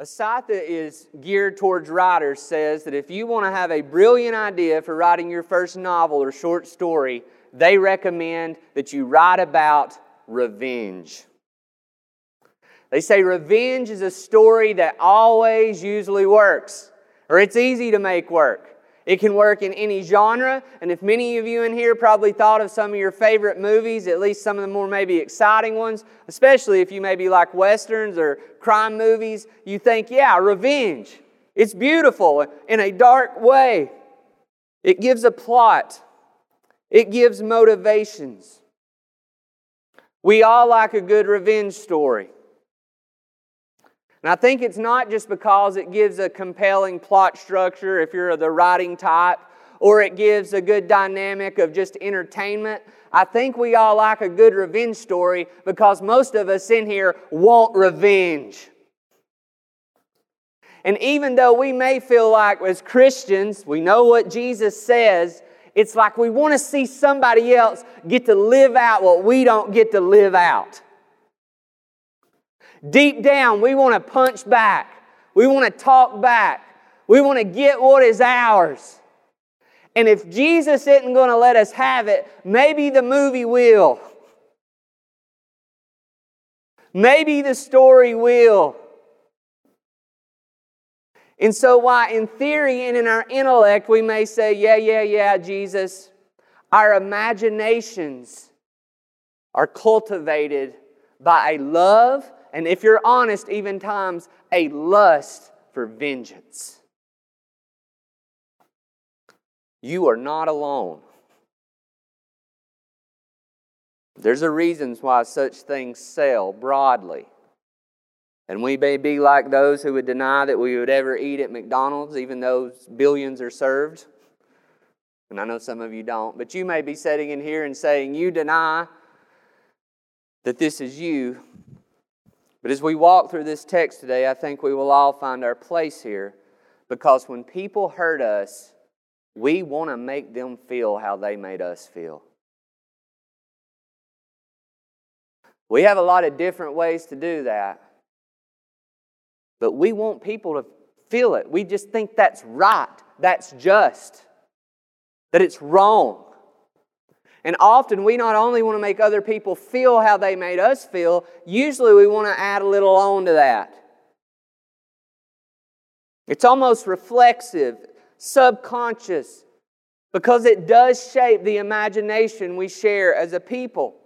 A site that is geared towards writers says that if you want to have a brilliant idea for writing your first novel or short story, they recommend that you write about revenge. They say revenge is a story that always usually works, or it's easy to make work. It can work in any genre, and if many of you in here probably thought of some of your favorite movies, at least some of the more maybe exciting ones, especially if you maybe like westerns or crime movies, you think, yeah, revenge. It's beautiful in a dark way. It gives a plot, it gives motivations. We all like a good revenge story. And I think it's not just because it gives a compelling plot structure if you're the writing type, or it gives a good dynamic of just entertainment. I think we all like a good revenge story because most of us in here want revenge. And even though we may feel like as Christians, we know what Jesus says, it's like we want to see somebody else get to live out what we don't get to live out. Deep down, we want to punch back. We want to talk back. We want to get what is ours. And if Jesus isn't going to let us have it, maybe the movie will. Maybe the story will. And so, why in theory and in our intellect we may say, yeah, yeah, yeah, Jesus, our imaginations are cultivated by a love and if you're honest, even times a lust for vengeance. You are not alone. There's a reason why such things sell broadly. And we may be like those who would deny that we would ever eat at McDonald's, even though billions are served. And I know some of you don't, but you may be sitting in here and saying, You deny that this is you, but as we walk through this text today, I think we will all find our place here because when people hurt us, we want to make them feel how they made us feel. We have a lot of different ways to do that. But we want people to feel it. We just think that's right, that's just, that it's wrong. And often we not only want to make other people feel how they made us feel, usually we want to add a little on to that. It's almost reflexive, subconscious, because it does shape the imagination we share as a people.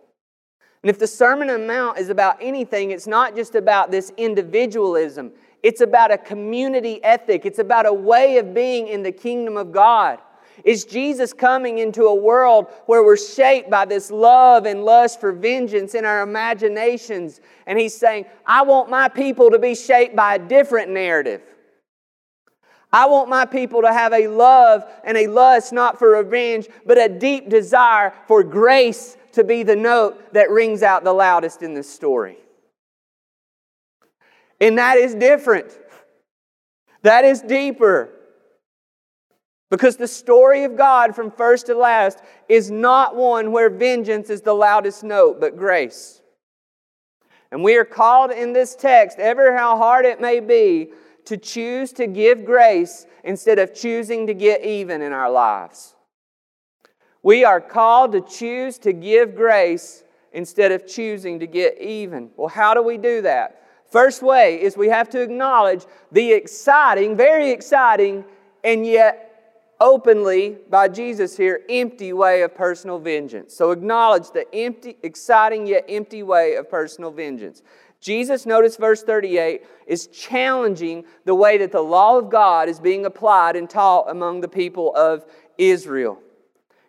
And if the Sermon on the Mount is about anything, it's not just about this individualism. It's about a community ethic. It's about a way of being in the kingdom of God. Is Jesus coming into a world where we're shaped by this love and lust for vengeance in our imaginations? And He's saying, I want my people to be shaped by a different narrative. I want my people to have a love and a lust not for revenge, but a deep desire for grace to be the note that rings out the loudest in this story. And that is different. That is deeper. Because the story of God from first to last is not one where vengeance is the loudest note, but grace. And we are called in this text, ever how hard it may be, to choose to give grace instead of choosing to get even in our lives. We are called to choose to give grace instead of choosing to get even. Well, how do we do that? First way is we have to acknowledge the exciting, very exciting, and yet openly by Jesus here empty way of personal vengeance. So acknowledge the empty, exciting yet empty way of personal vengeance. Jesus, notice verse 38, is challenging the way that the law of God is being applied and taught among the people of Israel.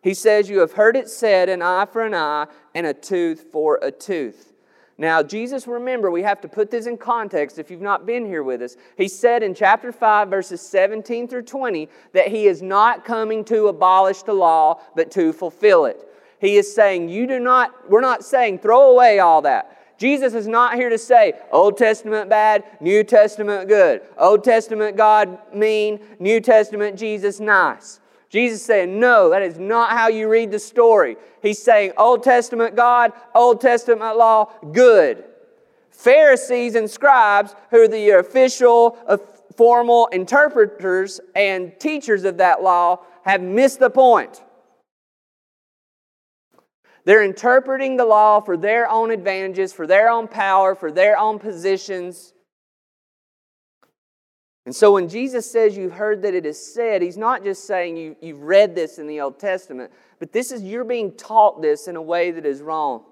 He says, You have heard it said, an eye for an eye and a tooth for a tooth. Now, Jesus, remember, we have to put this in context if you've not been here with us. He said in chapter 5, verses 17 through 20, that He is not coming to abolish the law, but to fulfill it. He is saying, You do not, we're not saying throw away all that. Jesus is not here to say Old Testament bad, New Testament good. Old Testament God mean, New Testament Jesus nice. Jesus saying, No, that is not how you read the story. He's saying, Old Testament God, Old Testament law, good. Pharisees and scribes, who are the official, uh, formal interpreters and teachers of that law, have missed the point. They're interpreting the law for their own advantages, for their own power, for their own positions. And so when Jesus says you've heard that it is said, he's not just saying you, you've read this in the Old Testament, but this is you're being taught this in a way that is wrong.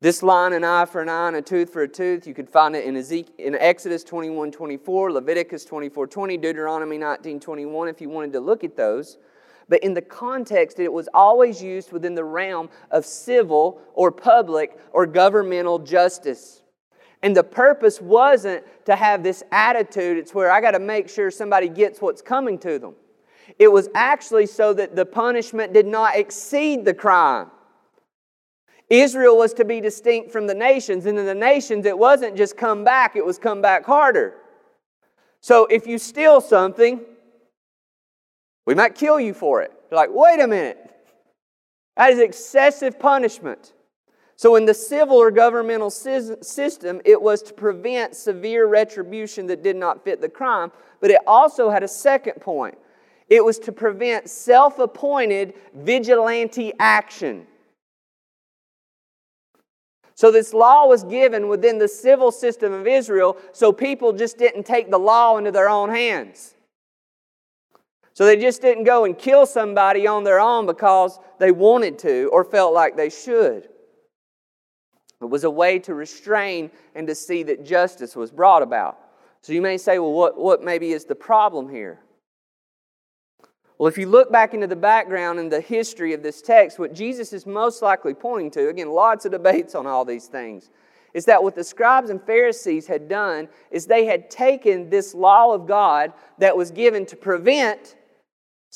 This line, an eye for an eye and a tooth for a tooth, you could find it in, Ezekiel, in Exodus 21 24, Leviticus 24 20, Deuteronomy 19 21, if you wanted to look at those. But in the context, it was always used within the realm of civil or public or governmental justice. And the purpose wasn't to have this attitude, it's where I got to make sure somebody gets what's coming to them. It was actually so that the punishment did not exceed the crime. Israel was to be distinct from the nations, and in the nations, it wasn't just come back, it was come back harder. So if you steal something, we might kill you for it. You're like, wait a minute. That is excessive punishment. So, in the civil or governmental system, it was to prevent severe retribution that did not fit the crime, but it also had a second point. It was to prevent self appointed vigilante action. So, this law was given within the civil system of Israel so people just didn't take the law into their own hands. So they just didn't go and kill somebody on their own because they wanted to or felt like they should. It was a way to restrain and to see that justice was brought about. So you may say, well, what, what maybe is the problem here? Well, if you look back into the background and the history of this text, what Jesus is most likely pointing to, again, lots of debates on all these things, is that what the scribes and Pharisees had done is they had taken this law of God that was given to prevent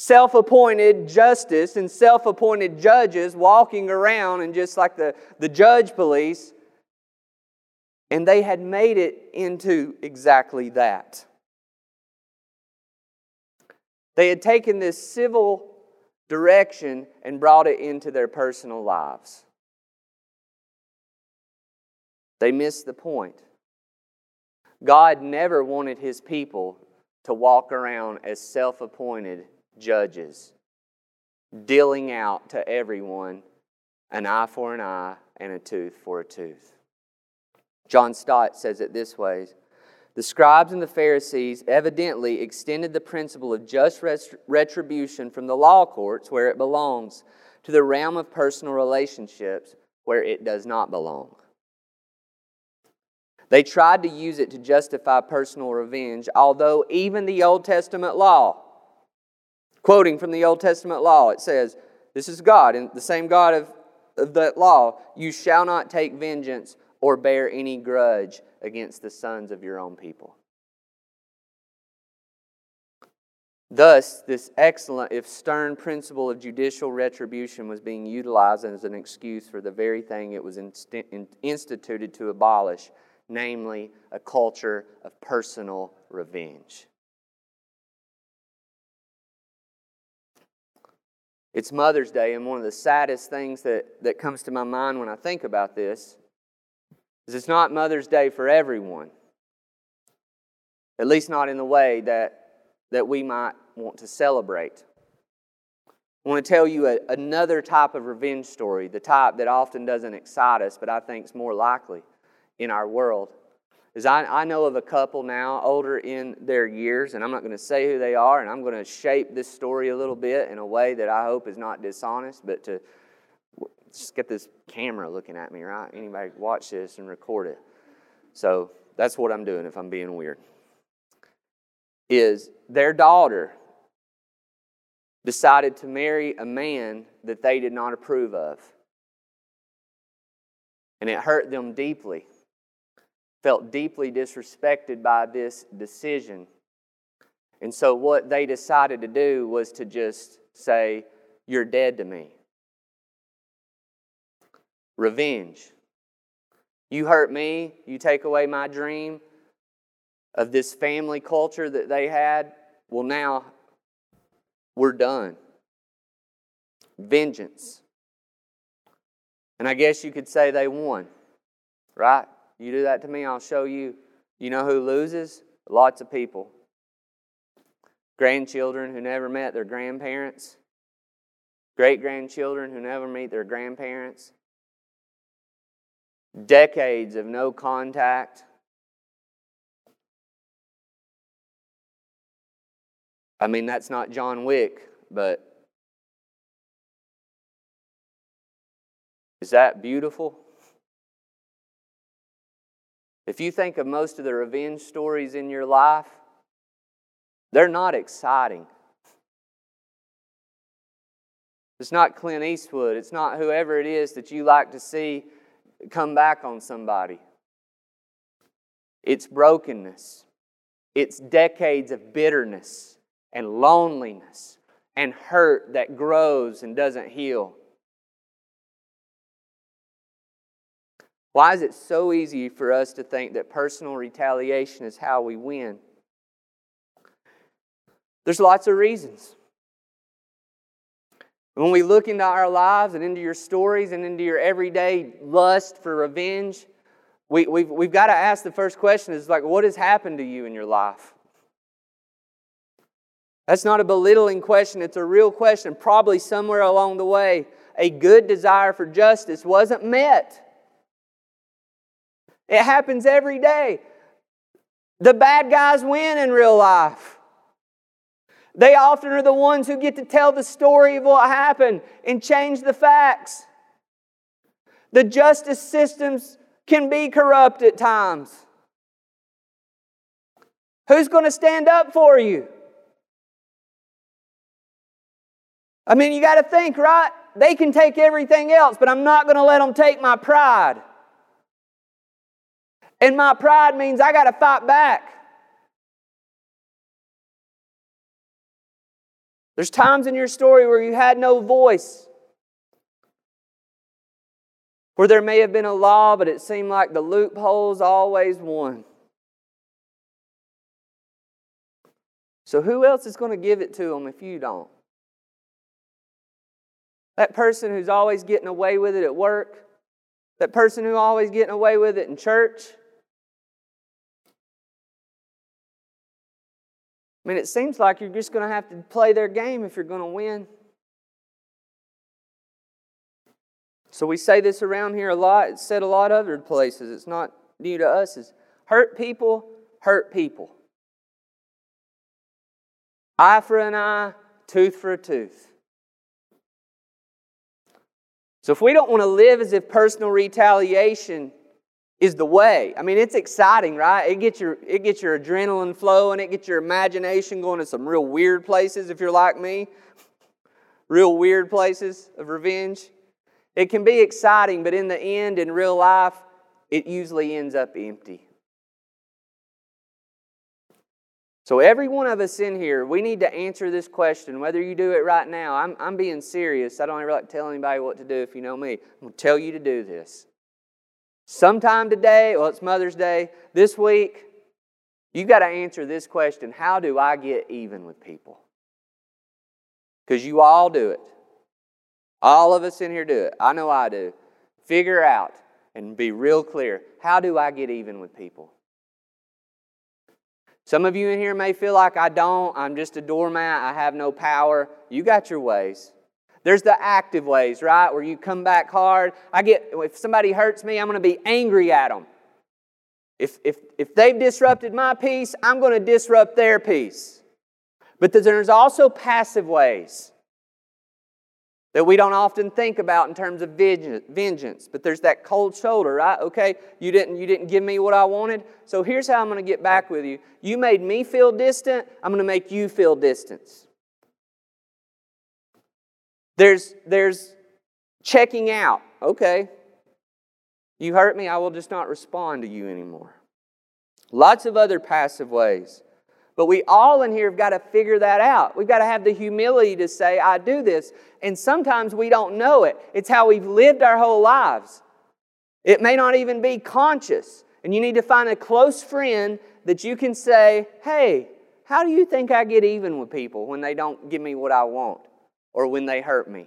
self appointed justice and self appointed judges walking around and just like the, the judge police. And they had made it into exactly that. They had taken this civil direction and brought it into their personal lives. They missed the point. God never wanted his people to walk around as self appointed judges, dealing out to everyone an eye for an eye and a tooth for a tooth. John Stott says it this way The scribes and the Pharisees evidently extended the principle of just retribution from the law courts, where it belongs, to the realm of personal relationships, where it does not belong. They tried to use it to justify personal revenge, although even the Old Testament law Quoting from the Old Testament law, it says, This is God, and the same God of, of that law, you shall not take vengeance or bear any grudge against the sons of your own people. Thus, this excellent, if stern principle of judicial retribution was being utilized as an excuse for the very thing it was instituted to abolish, namely a culture of personal revenge. It's Mother's Day, and one of the saddest things that, that comes to my mind when I think about this is it's not Mother's Day for everyone. At least not in the way that, that we might want to celebrate. I want to tell you a, another type of revenge story, the type that often doesn't excite us, but I think is more likely in our world is I, I know of a couple now older in their years, and I'm not going to say who they are, and I'm going to shape this story a little bit in a way that I hope is not dishonest, but to just get this camera looking at me, right? Anybody watch this and record it. So that's what I'm doing if I'm being weird. Is their daughter decided to marry a man that they did not approve of. And it hurt them deeply felt deeply disrespected by this decision. And so, what they decided to do was to just say, You're dead to me. Revenge. You hurt me, you take away my dream of this family culture that they had. Well, now we're done. Vengeance. And I guess you could say they won right? You do that to me, I'll show you. You know who loses? Lots of people. Grandchildren who never met their grandparents, great grandchildren who never meet their grandparents, decades of no contact. I mean, that's not John Wick, but is that beautiful? If you think of most of the revenge stories in your life, they're not exciting. It's not Clint Eastwood. It's not whoever it is that you like to see come back on somebody. It's brokenness. It's decades of bitterness and loneliness and hurt that grows and doesn't heal. Why is it so easy for us to think that personal retaliation is how we win? There's lots of reasons. When we look into our lives and into your stories and into your everyday lust for revenge, we, we've, we've got to ask the first question is like, what has happened to you in your life? That's not a belittling question, it's a real question. Probably somewhere along the way, a good desire for justice wasn't met. It happens every day. The bad guys win in real life. They often are the ones who get to tell the story of what happened and change the facts. The justice systems can be corrupt at times. Who's going to stand up for you? I mean, you got to think, right? They can take everything else, but I'm not going to let them take my pride. And my pride means I got to fight back. There's times in your story where you had no voice, where there may have been a law, but it seemed like the loopholes always won. So, who else is going to give it to them if you don't? That person who's always getting away with it at work, that person who always getting away with it in church, I mean, it seems like you're just going to have to play their game if you're going to win. So we say this around here a lot. It's said a lot other places. It's not new to us. Is hurt people hurt people. Eye for an eye, tooth for a tooth. So if we don't want to live as if personal retaliation is the way. I mean, it's exciting, right? It gets your it gets your adrenaline flowing, it gets your imagination going to some real weird places if you're like me. real weird places of revenge. It can be exciting, but in the end in real life, it usually ends up empty. So, every one of us in here, we need to answer this question, whether you do it right now. I'm, I'm being serious. I don't ever like to tell anybody what to do if you know me. I'm going to tell you to do this. Sometime today, well, it's Mother's Day, this week, you got to answer this question How do I get even with people? Because you all do it. All of us in here do it. I know I do. Figure out and be real clear how do I get even with people? Some of you in here may feel like I don't. I'm just a doormat. I have no power. You got your ways. There's the active ways, right? Where you come back hard. I get, if somebody hurts me, I'm going to be angry at them. If, if, if they've disrupted my peace, I'm going to disrupt their peace. But there's also passive ways that we don't often think about in terms of vengeance. But there's that cold shoulder, right? Okay, you didn't, you didn't give me what I wanted, so here's how I'm going to get back with you. You made me feel distant, I'm going to make you feel distance. There's, there's checking out. Okay, you hurt me, I will just not respond to you anymore. Lots of other passive ways. But we all in here have got to figure that out. We've got to have the humility to say, I do this. And sometimes we don't know it. It's how we've lived our whole lives. It may not even be conscious. And you need to find a close friend that you can say, Hey, how do you think I get even with people when they don't give me what I want? Or when they hurt me.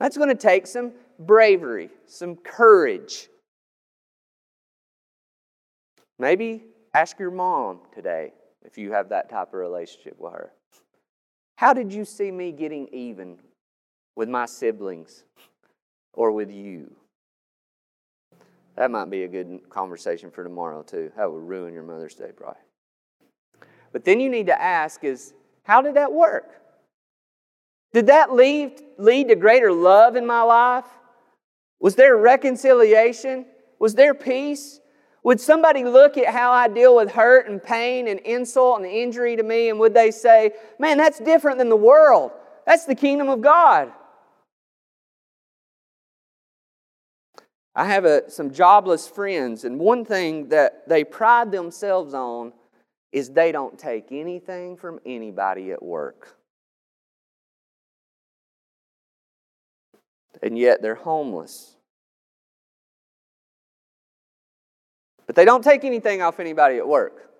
That's going to take some bravery, some courage. Maybe ask your mom today if you have that type of relationship with her. How did you see me getting even with my siblings or with you? That might be a good conversation for tomorrow, too. That would ruin your Mother's Day, probably. But then you need to ask is, how did that work? Did that lead, lead to greater love in my life? Was there reconciliation? Was there peace? Would somebody look at how I deal with hurt and pain and insult and injury to me and would they say, man, that's different than the world? That's the kingdom of God. I have a, some jobless friends, and one thing that they pride themselves on is they don't take anything from anybody at work. And yet they're homeless. But they don't take anything off anybody at work.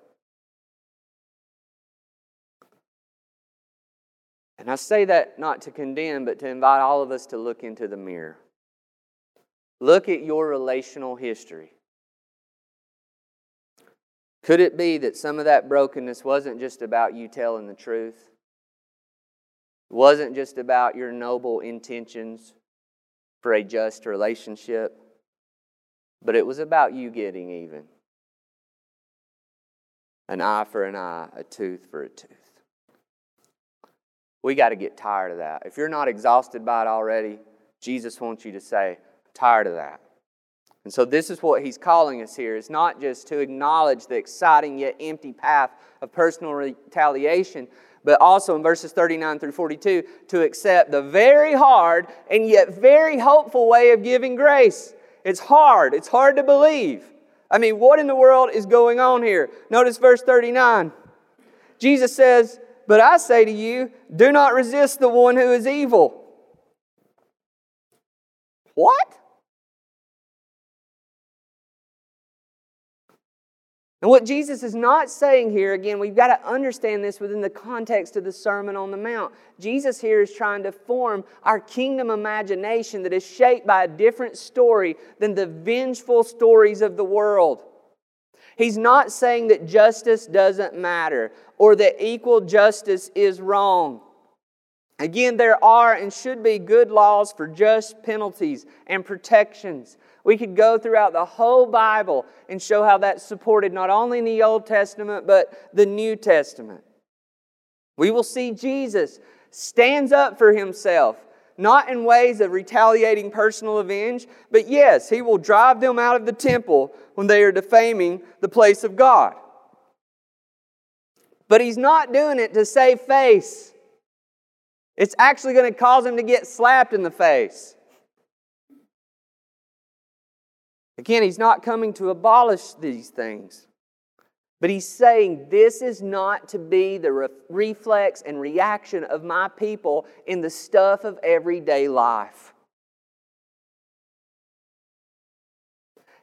And I say that not to condemn, but to invite all of us to look into the mirror. Look at your relational history. Could it be that some of that brokenness wasn't just about you telling the truth? It wasn't just about your noble intentions for a just relationship? But it was about you getting even. An eye for an eye, a tooth for a tooth. We got to get tired of that. If you're not exhausted by it already, Jesus wants you to say, tired of that. And so this is what he's calling us here is not just to acknowledge the exciting yet empty path of personal retaliation, but also in verses 39 through 42 to accept the very hard and yet very hopeful way of giving grace. It's hard. It's hard to believe. I mean, what in the world is going on here? Notice verse 39. Jesus says, But I say to you, do not resist the one who is evil. What? And what Jesus is not saying here, again, we've got to understand this within the context of the Sermon on the Mount. Jesus here is trying to form our kingdom imagination that is shaped by a different story than the vengeful stories of the world. He's not saying that justice doesn't matter or that equal justice is wrong. Again, there are and should be good laws for just penalties and protections. We could go throughout the whole Bible and show how that's supported not only in the Old Testament, but the New Testament. We will see Jesus stands up for himself, not in ways of retaliating personal revenge, but yes, he will drive them out of the temple when they are defaming the place of God. But he's not doing it to save face. It's actually going to cause him to get slapped in the face. Again, he's not coming to abolish these things, but he's saying this is not to be the re- reflex and reaction of my people in the stuff of everyday life.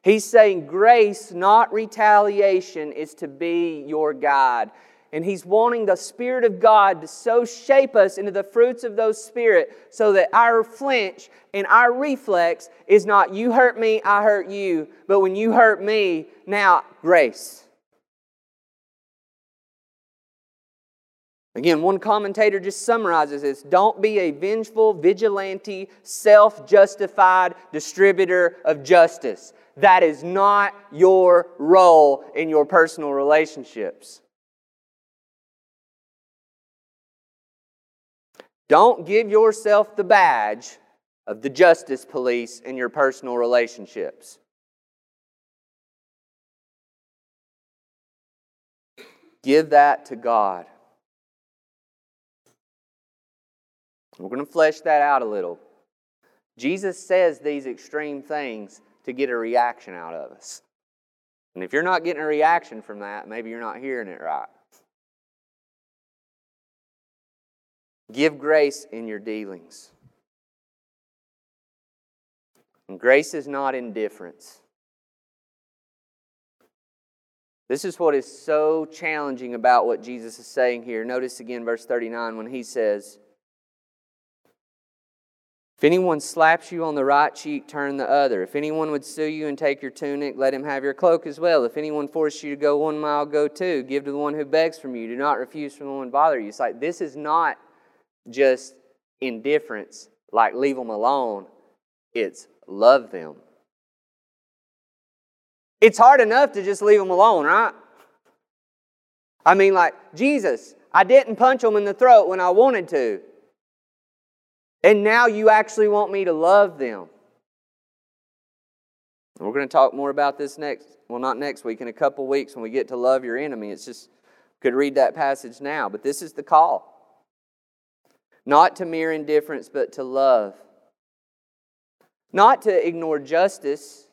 He's saying grace, not retaliation, is to be your guide. And He's wanting the Spirit of God to so shape us into the fruits of those Spirit so that our flinch and our reflex is not you hurt me, I hurt you, but when you hurt me, now grace. Again, one commentator just summarizes this don't be a vengeful, vigilante, self justified distributor of justice. That is not your role in your personal relationships. Don't give yourself the badge of the justice police in your personal relationships. Give that to God. We're going to flesh that out a little. Jesus says these extreme things to get a reaction out of us. And if you're not getting a reaction from that, maybe you're not hearing it right. Give grace in your dealings. And grace is not indifference. This is what is so challenging about what Jesus is saying here. Notice again verse 39 when he says, If anyone slaps you on the right cheek, turn the other. If anyone would sue you and take your tunic, let him have your cloak as well. If anyone forces you to go one mile, go two. Give to the one who begs from you. Do not refuse from the one who bother you. It's like this is not just indifference, like leave them alone. It's love them. It's hard enough to just leave them alone, right? I mean, like, Jesus, I didn't punch them in the throat when I wanted to. And now you actually want me to love them. we're going to talk more about this next, well, not next week, in a couple weeks when we get to love your enemy. It's just, could read that passage now, but this is the call. Not to mere indifference, but to love. Not to ignore justice,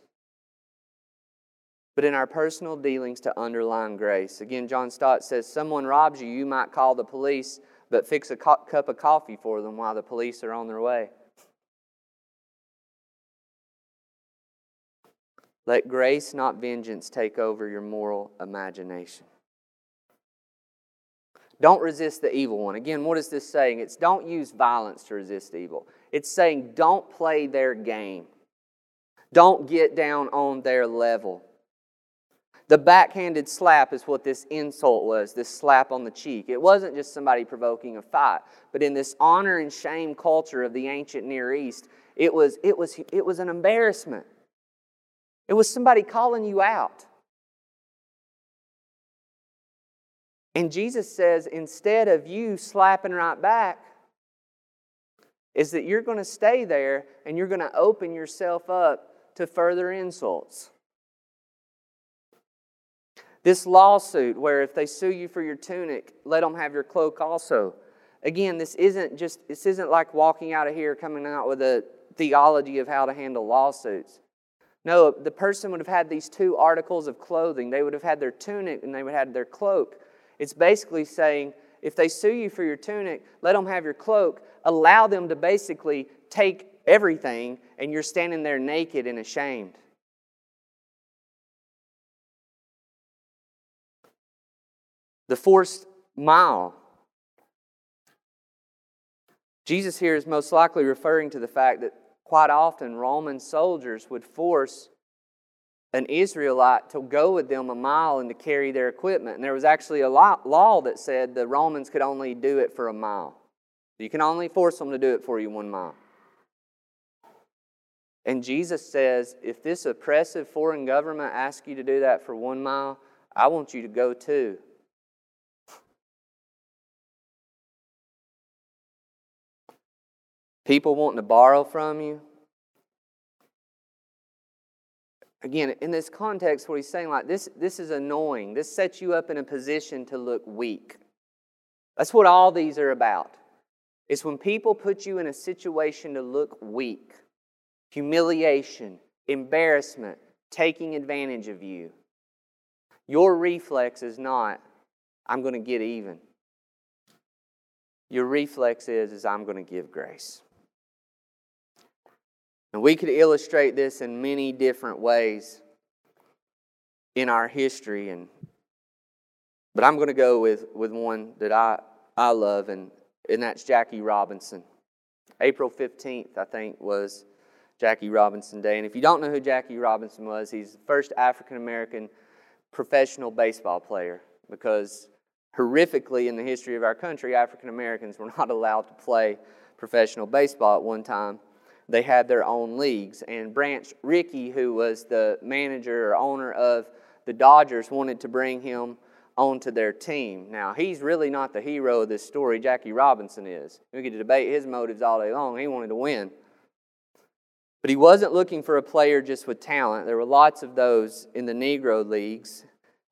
but in our personal dealings to underline grace. Again, John Stott says, Someone robs you, you might call the police but fix a co- cup of coffee for them while the police are on their way. Let grace, not vengeance, take over your moral imagination. Don't resist the evil one. Again, what is this saying? It's don't use violence to resist evil. It's saying don't play their game. Don't get down on their level. The backhanded slap is what this insult was, this slap on the cheek. It wasn't just somebody provoking a fight, but in this honor and shame culture of the ancient Near East, it was, it was, it was an embarrassment. It was somebody calling you out. And Jesus says, instead of you slapping right back, is that you're going to stay there and you're going to open yourself up to further insults. This lawsuit, where if they sue you for your tunic, let them have your cloak also. Again, this isn't just, this isn't like walking out of here coming out with a theology of how to handle lawsuits. No, the person would have had these two articles of clothing. They would have had their tunic and they would have had their cloak. It's basically saying, if they sue you for your tunic, let them have your cloak. Allow them to basically take everything, and you're standing there naked and ashamed. The forced mile. Jesus here is most likely referring to the fact that quite often Roman soldiers would force an Israelite to go with them a mile and to carry their equipment. And there was actually a law that said the Romans could only do it for a mile. You can only force them to do it for you one mile. And Jesus says, if this oppressive foreign government asks you to do that for one mile, I want you to go too. people wanting to borrow from you. Again, in this context, what he's saying, like this, this is annoying. This sets you up in a position to look weak. That's what all these are about. It's when people put you in a situation to look weak, humiliation, embarrassment, taking advantage of you. Your reflex is not, I'm going to get even. Your reflex is, is I'm going to give grace. And we could illustrate this in many different ways in our history and but I'm going to go with, with one that I, I love, and, and that's Jackie Robinson. April 15th, I think, was Jackie Robinson Day. And if you don't know who Jackie Robinson was, he's the first African American professional baseball player because horrifically in the history of our country, African Americans were not allowed to play professional baseball at one time they had their own leagues. And Branch Rickey, who was the manager or owner of the Dodgers, wanted to bring him onto their team. Now, he's really not the hero of this story. Jackie Robinson is. We could debate his motives all day long. He wanted to win. But he wasn't looking for a player just with talent. There were lots of those in the Negro Leagues,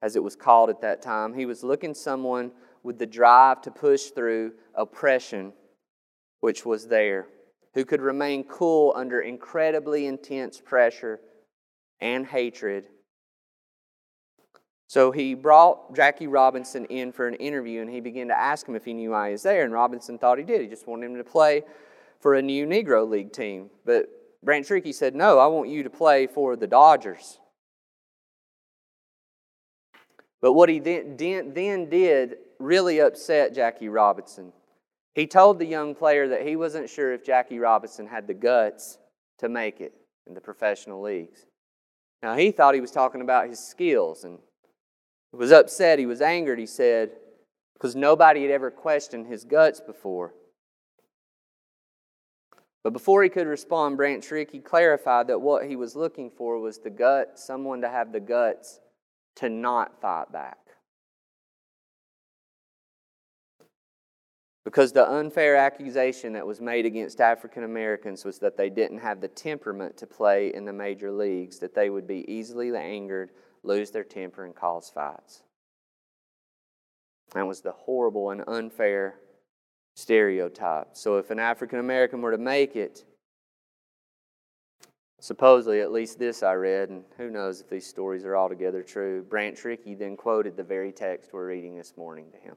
as it was called at that time. He was looking someone with the drive to push through oppression, which was there who could remain cool under incredibly intense pressure and hatred. So he brought Jackie Robinson in for an interview and he began to ask him if he knew he was there. And Robinson thought he did. He just wanted him to play for a new Negro League team. But Branch Rickey said, No, I want you to play for the Dodgers. But what he then, then did really upset Jackie Robinson. He told the young player that he wasn't sure if Jackie Robinson had the guts to make it in the professional leagues. Now, he thought he was talking about his skills and was upset, he was angered, he said, because nobody had ever questioned his guts before. But before he could respond, Branch Rickey clarified that what he was looking for was the gut, someone to have the guts to not fight back. Because the unfair accusation that was made against African Americans was that they didn't have the temperament to play in the major leagues, that they would be easily angered, lose their temper, and cause fights. That was the horrible and unfair stereotype. So if an African American were to make it, supposedly, at least this I read, and who knows if these stories are altogether true, Branch Rickey then quoted the very text we're reading this morning to him.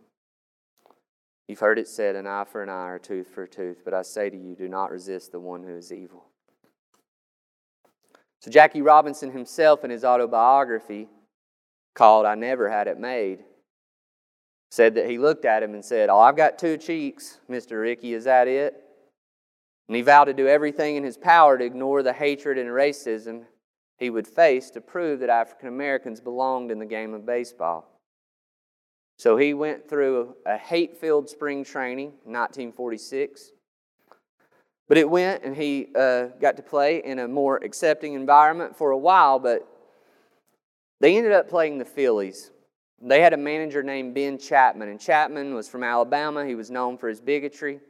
You've heard it said, an eye for an eye or tooth for a tooth, but I say to you, do not resist the one who is evil. So, Jackie Robinson himself, in his autobiography called I Never Had It Made, said that he looked at him and said, Oh, I've got two cheeks, Mr. Rickey, is that it? And he vowed to do everything in his power to ignore the hatred and racism he would face to prove that African Americans belonged in the game of baseball. So he went through a hate filled spring training, 1946. But it went, and he uh, got to play in a more accepting environment for a while, but they ended up playing the Phillies. They had a manager named Ben Chapman, and Chapman was from Alabama. He was known for his bigotry.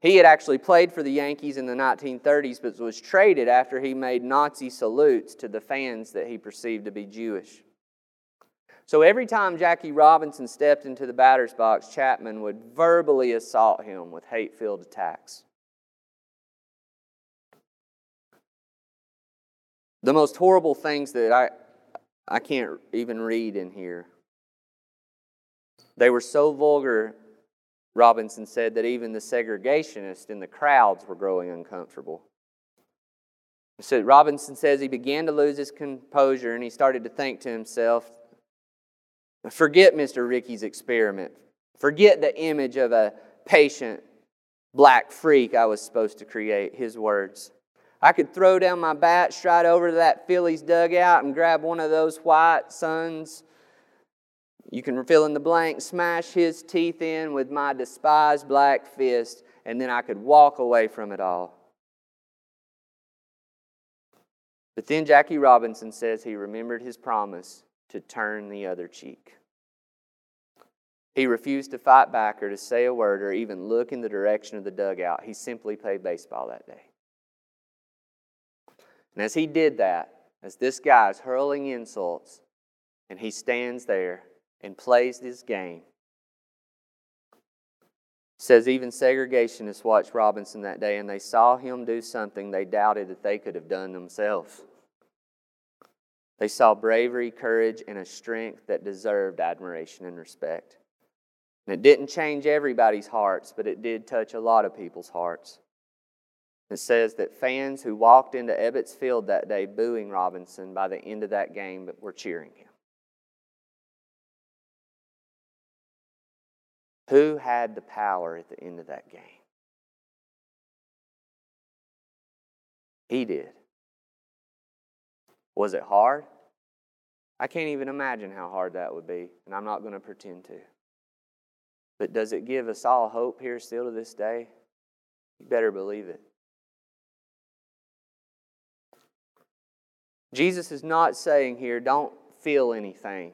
He had actually played for the Yankees in the 1930s, but was traded after he made Nazi salutes to the fans that he perceived to be Jewish. So every time Jackie Robinson stepped into the batter's box, Chapman would verbally assault him with hate filled attacks. The most horrible things that I, I can't even read in here. They were so vulgar, Robinson said, that even the segregationists in the crowds were growing uncomfortable. So Robinson says he began to lose his composure and he started to think to himself, Forget Mr. Rickey's experiment. Forget the image of a patient black freak I was supposed to create, his words. I could throw down my bat, stride over to that Phillies dugout, and grab one of those white sons. You can fill in the blank, smash his teeth in with my despised black fist, and then I could walk away from it all. But then Jackie Robinson says he remembered his promise to turn the other cheek. He refused to fight back or to say a word or even look in the direction of the dugout. He simply played baseball that day. And as he did that, as this guy is hurling insults, and he stands there and plays this game, says even segregationists watched Robinson that day and they saw him do something they doubted that they could have done themselves. They saw bravery, courage, and a strength that deserved admiration and respect. And it didn't change everybody's hearts, but it did touch a lot of people's hearts. It says that fans who walked into Ebbets Field that day booing Robinson by the end of that game were cheering him. Who had the power at the end of that game? He did. Was it hard? I can't even imagine how hard that would be, and I'm not going to pretend to. But does it give us all hope here still to this day? You better believe it. Jesus is not saying here, don't feel anything.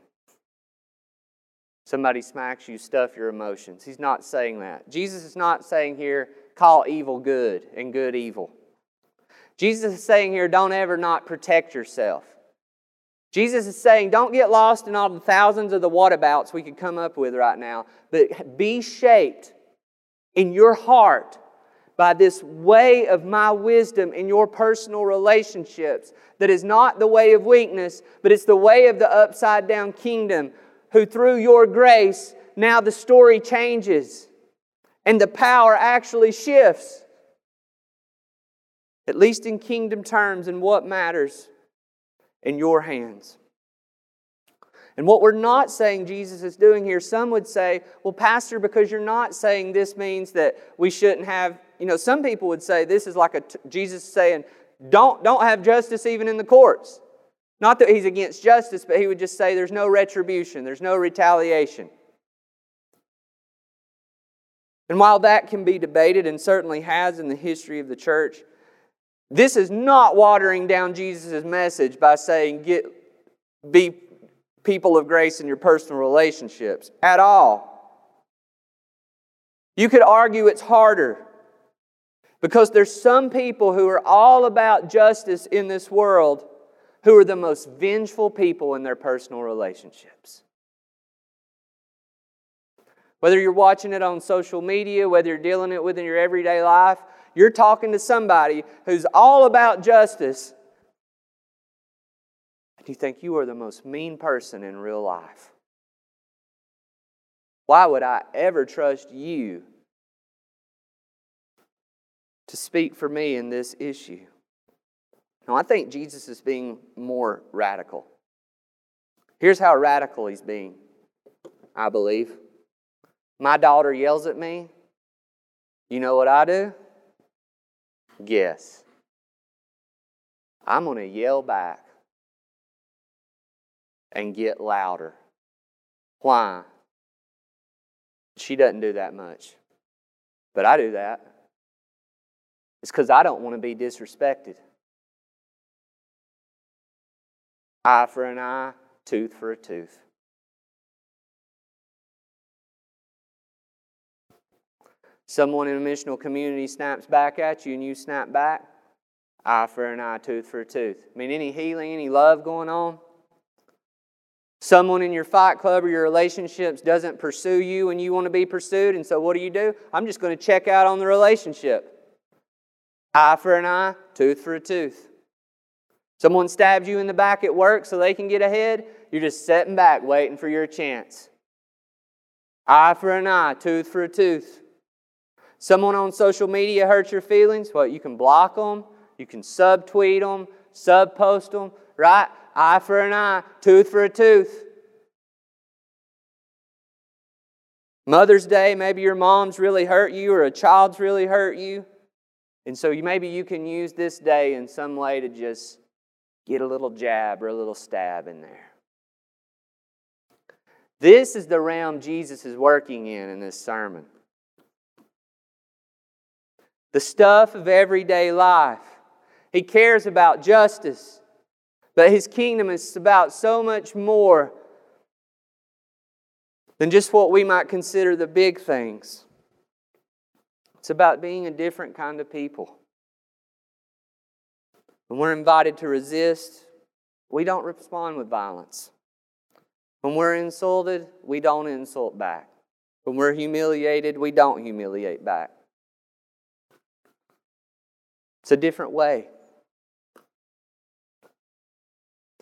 Somebody smacks you, stuff your emotions. He's not saying that. Jesus is not saying here, call evil good and good evil. Jesus is saying here, don't ever not protect yourself. Jesus is saying, don't get lost in all the thousands of the whatabouts we could come up with right now, but be shaped in your heart by this way of my wisdom in your personal relationships that is not the way of weakness, but it's the way of the upside down kingdom, who through your grace, now the story changes and the power actually shifts at least in kingdom terms, and what matters in your hands. And what we're not saying Jesus is doing here, some would say, well, Pastor, because you're not saying this means that we shouldn't have, you know, some people would say this is like a Jesus saying, don't, don't have justice even in the courts. Not that he's against justice, but he would just say there's no retribution, there's no retaliation. And while that can be debated and certainly has in the history of the church, this is not watering down Jesus' message by saying, get, be people of grace in your personal relationships at all. You could argue it's harder because there's some people who are all about justice in this world who are the most vengeful people in their personal relationships. Whether you're watching it on social media, whether you're dealing it with in your everyday life, you're talking to somebody who's all about justice. And you think you are the most mean person in real life. Why would I ever trust you to speak for me in this issue? Now, I think Jesus is being more radical. Here's how radical he's being, I believe. My daughter yells at me. You know what I do? Guess. I'm going to yell back and get louder. Why? She doesn't do that much. But I do that. It's because I don't want to be disrespected. Eye for an eye, tooth for a tooth. Someone in a missional community snaps back at you and you snap back. Eye for an eye, tooth for a tooth. I mean, any healing, any love going on? Someone in your fight club or your relationships doesn't pursue you and you want to be pursued, and so what do you do? I'm just going to check out on the relationship. Eye for an eye, tooth for a tooth. Someone stabs you in the back at work so they can get ahead. You're just sitting back waiting for your chance. Eye for an eye, tooth for a tooth. Someone on social media hurts your feelings. Well, you can block them, you can subtweet them, subpost them, right? Eye for an eye, tooth for a tooth. Mother's Day, maybe your mom's really hurt you or a child's really hurt you. And so you, maybe you can use this day in some way to just get a little jab or a little stab in there. This is the realm Jesus is working in in this sermon. The stuff of everyday life. He cares about justice, but his kingdom is about so much more than just what we might consider the big things. It's about being a different kind of people. When we're invited to resist, we don't respond with violence. When we're insulted, we don't insult back. When we're humiliated, we don't humiliate back. It's a different way.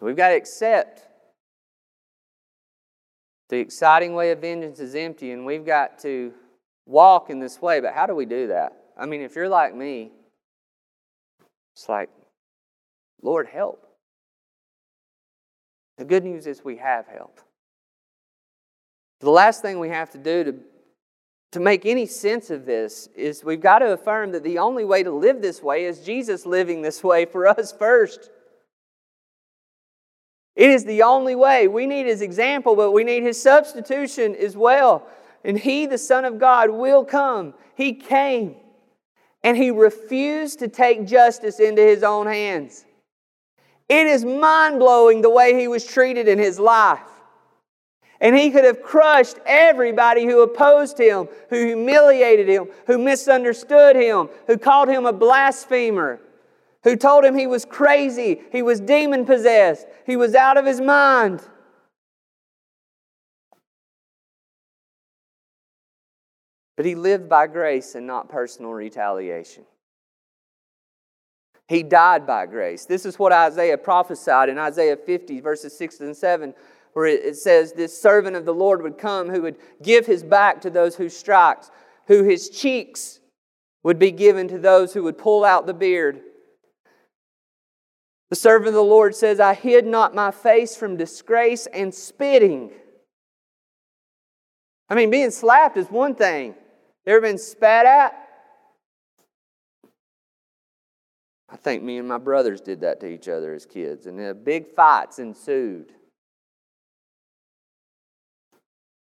we've got to accept the exciting way of vengeance is empty, and we've got to walk in this way. But how do we do that? I mean, if you're like me, it's like, Lord, help. The good news is we have help. The last thing we have to do to, to make any sense of this is we've got to affirm that the only way to live this way is Jesus living this way for us first. It is the only way. We need his example, but we need his substitution as well. And he, the Son of God, will come. He came and he refused to take justice into his own hands. It is mind blowing the way he was treated in his life. And he could have crushed everybody who opposed him, who humiliated him, who misunderstood him, who called him a blasphemer, who told him he was crazy, he was demon possessed, he was out of his mind. But he lived by grace and not personal retaliation. He died by grace. This is what Isaiah prophesied in Isaiah 50, verses 6 and 7, where it says, This servant of the Lord would come who would give his back to those who strikes, who his cheeks would be given to those who would pull out the beard. The servant of the Lord says, I hid not my face from disgrace and spitting. I mean, being slapped is one thing. Ever been spat at? I think me and my brothers did that to each other as kids, and big fights ensued.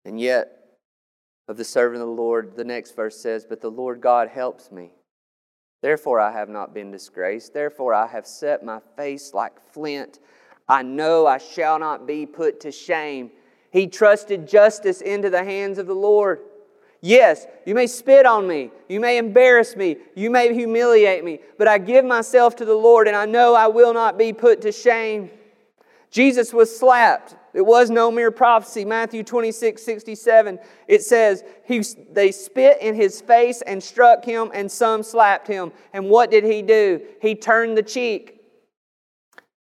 And yet, of the servant of the Lord, the next verse says, But the Lord God helps me. Therefore I have not been disgraced. Therefore I have set my face like flint. I know I shall not be put to shame. He trusted justice into the hands of the Lord. Yes, you may spit on me, you may embarrass me, you may humiliate me, but I give myself to the Lord and I know I will not be put to shame. Jesus was slapped. It was no mere prophecy. Matthew 26, 67, it says, he, They spit in his face and struck him, and some slapped him. And what did he do? He turned the cheek.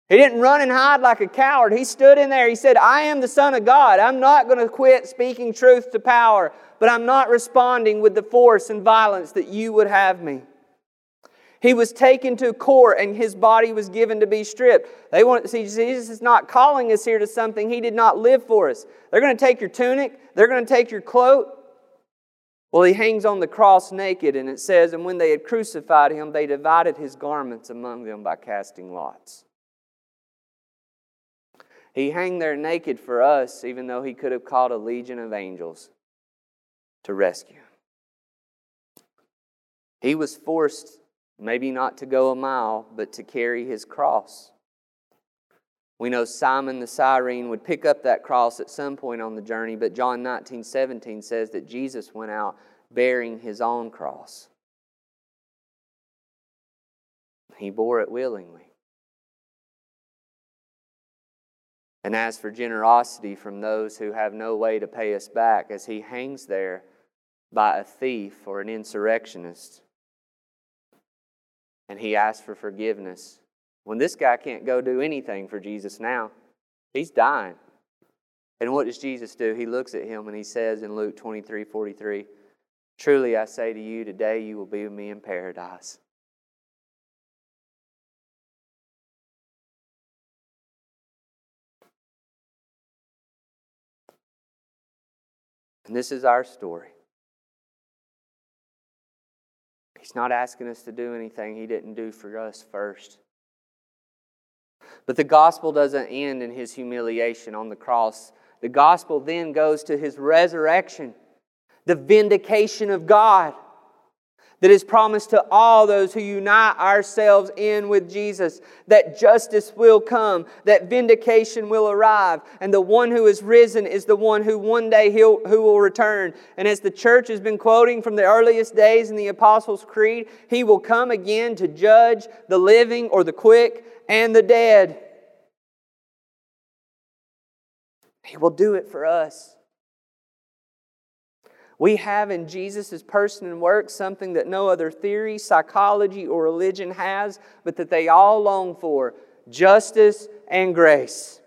He didn't run and hide like a coward. He stood in there. He said, I am the Son of God. I'm not going to quit speaking truth to power, but I'm not responding with the force and violence that you would have me. He was taken to court and his body was given to be stripped. They want to see Jesus is not calling us here to something he did not live for us. They're going to take your tunic, they're going to take your cloak. Well, he hangs on the cross naked, and it says, And when they had crucified him, they divided his garments among them by casting lots. He hung there naked for us, even though he could have called a legion of angels to rescue. He was forced, maybe not to go a mile, but to carry his cross. We know Simon the Cyrene would pick up that cross at some point on the journey, but John 19 17 says that Jesus went out bearing his own cross. He bore it willingly. And as for generosity from those who have no way to pay us back, as he hangs there by a thief or an insurrectionist, and he asks for forgiveness. When this guy can't go do anything for Jesus now, he's dying. And what does Jesus do? He looks at him and he says in Luke 23 43, Truly I say to you, today you will be with me in paradise. And this is our story. He's not asking us to do anything He didn't do for us first. But the gospel doesn't end in His humiliation on the cross. The gospel then goes to His resurrection, the vindication of God that is promised to all those who unite ourselves in with Jesus, that justice will come, that vindication will arrive, and the one who is risen is the one who one day he'll, who will return. And as the church has been quoting from the earliest days in the Apostles' Creed, he will come again to judge the living or the quick and the dead. He will do it for us. We have in Jesus' person and work something that no other theory, psychology, or religion has, but that they all long for justice and grace.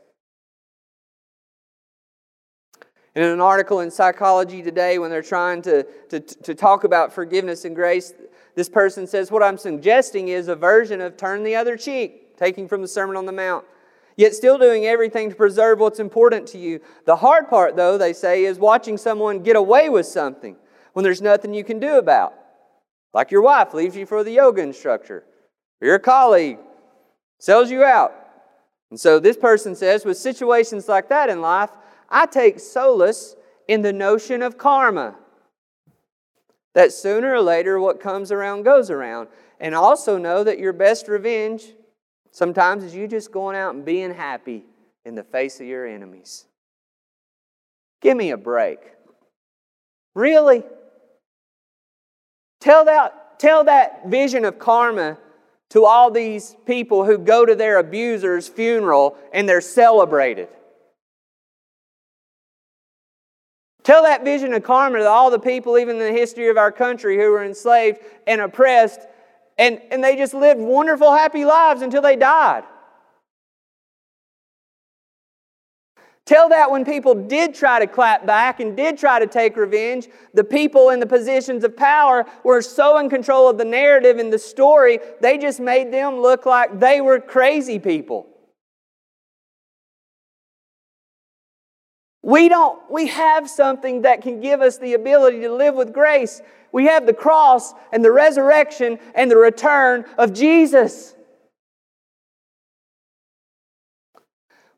In an article in Psychology Today, when they're trying to, to, to talk about forgiveness and grace, this person says, What I'm suggesting is a version of turn the other cheek, taking from the Sermon on the Mount yet still doing everything to preserve what's important to you. The hard part, though, they say, is watching someone get away with something when there's nothing you can do about. Like your wife leaves you for the yoga instructor, or your colleague sells you out. And so this person says, with situations like that in life, I take solace in the notion of karma. That sooner or later, what comes around goes around. And also know that your best revenge Sometimes it's you just going out and being happy in the face of your enemies. Give me a break. Really? Tell that, tell that vision of karma to all these people who go to their abuser's funeral and they're celebrated. Tell that vision of karma to all the people, even in the history of our country, who were enslaved and oppressed and, and they just lived wonderful, happy lives until they died. Tell that when people did try to clap back and did try to take revenge, the people in the positions of power were so in control of the narrative and the story, they just made them look like they were crazy people. We don't we have something that can give us the ability to live with grace. We have the cross and the resurrection and the return of Jesus.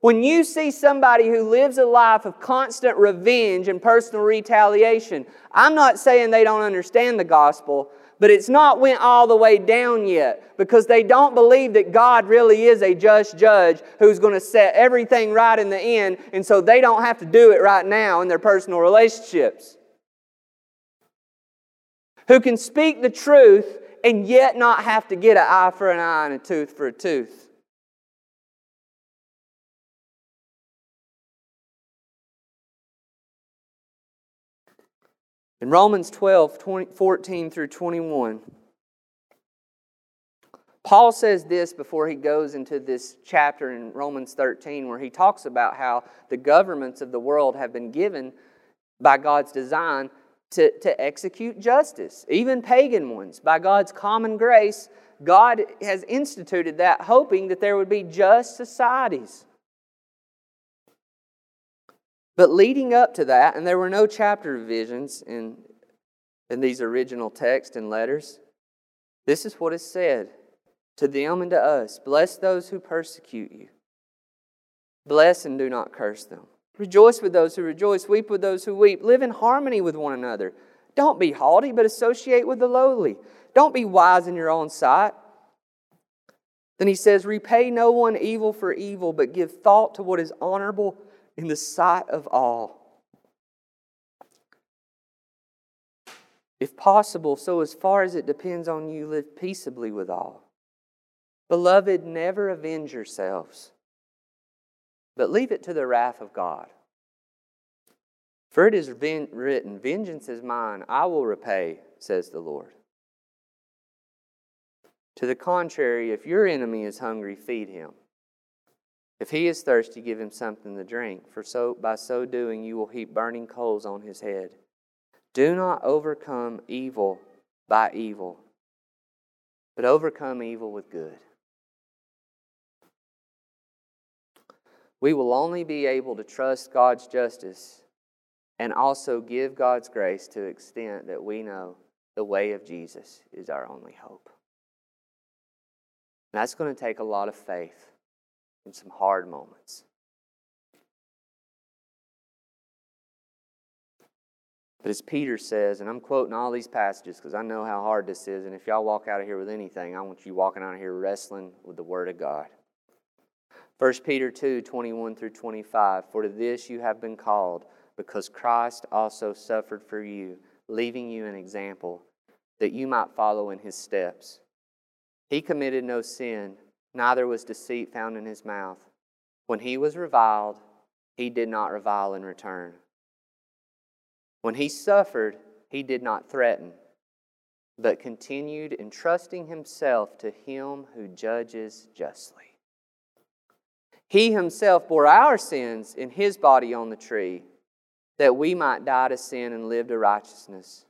When you see somebody who lives a life of constant revenge and personal retaliation, I'm not saying they don't understand the gospel, but it's not went all the way down yet because they don't believe that God really is a just judge who's going to set everything right in the end, and so they don't have to do it right now in their personal relationships. Who can speak the truth and yet not have to get an eye for an eye and a tooth for a tooth. In Romans 12, 20, 14 through 21, Paul says this before he goes into this chapter in Romans 13, where he talks about how the governments of the world have been given by God's design to, to execute justice, even pagan ones. By God's common grace, God has instituted that, hoping that there would be just societies. But leading up to that, and there were no chapter divisions in, in these original texts and letters, this is what is said to them and to us Bless those who persecute you, bless and do not curse them. Rejoice with those who rejoice, weep with those who weep, live in harmony with one another. Don't be haughty, but associate with the lowly. Don't be wise in your own sight. Then he says, Repay no one evil for evil, but give thought to what is honorable in the sight of all. If possible, so as far as it depends on you, live peaceably with all. Beloved, never avenge yourselves, but leave it to the wrath of God. For it is written, Vengeance is mine, I will repay, says the Lord. To the contrary, if your enemy is hungry, feed him. If he is thirsty, give him something to drink, for so by so doing you will heap burning coals on his head. Do not overcome evil by evil, but overcome evil with good. We will only be able to trust God's justice and also give God's grace to the extent that we know the way of Jesus is our only hope. And that's going to take a lot of faith in some hard moments. But as Peter says, and I'm quoting all these passages because I know how hard this is, and if y'all walk out of here with anything, I want you walking out of here wrestling with the Word of God. 1 Peter 2 21 through 25. For to this you have been called, because Christ also suffered for you, leaving you an example, that you might follow in his steps. He committed no sin neither was deceit found in his mouth. When he was reviled, he did not revile in return. When he suffered, he did not threaten, but continued entrusting himself to him who judges justly. He himself bore our sins in his body on the tree, that we might die to sin and live to righteousness.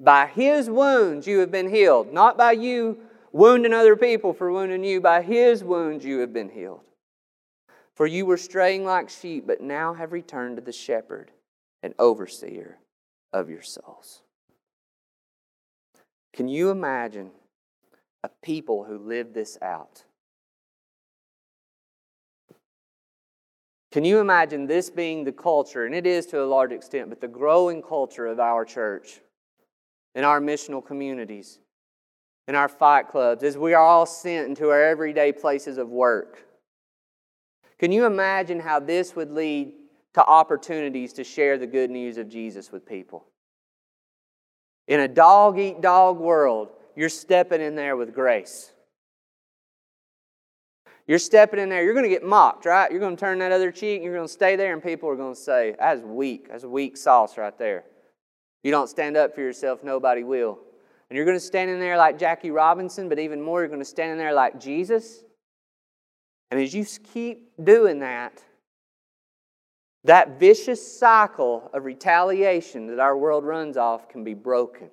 By his wounds you have been healed, not by you wounding other people for wounding you. By his wounds you have been healed. For you were straying like sheep, but now have returned to the shepherd and overseer of your souls. Can you imagine a people who live this out? Can you imagine this being the culture, and it is to a large extent, but the growing culture of our church in our missional communities? in our fight clubs as we are all sent into our everyday places of work. Can you imagine how this would lead to opportunities to share the good news of Jesus with people? In a dog eat dog world, you're stepping in there with grace. You're stepping in there, you're going to get mocked, right? You're going to turn that other cheek, you're going to stay there, and people are going to say, That's weak. That's weak sauce right there. You don't stand up for yourself, nobody will. And you're going to stand in there like Jackie Robinson, but even more, you're going to stand in there like Jesus. And as you keep doing that, that vicious cycle of retaliation that our world runs off can be broken.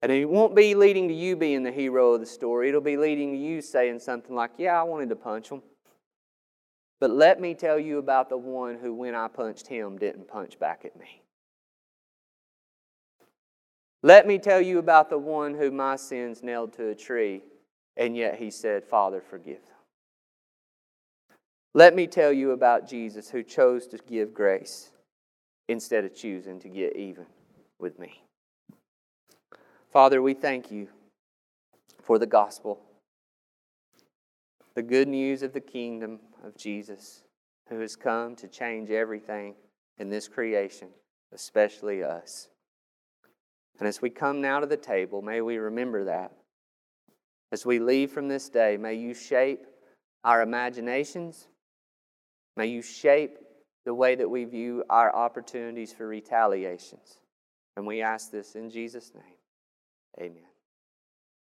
And it won't be leading to you being the hero of the story. It'll be leading to you saying something like, Yeah, I wanted to punch him. But let me tell you about the one who, when I punched him, didn't punch back at me. Let me tell you about the one who my sins nailed to a tree, and yet he said, Father, forgive them. Let me tell you about Jesus who chose to give grace instead of choosing to get even with me. Father, we thank you for the gospel, the good news of the kingdom of Jesus, who has come to change everything in this creation, especially us. And as we come now to the table, may we remember that. As we leave from this day, may you shape our imaginations. May you shape the way that we view our opportunities for retaliations. And we ask this in Jesus' name. Amen.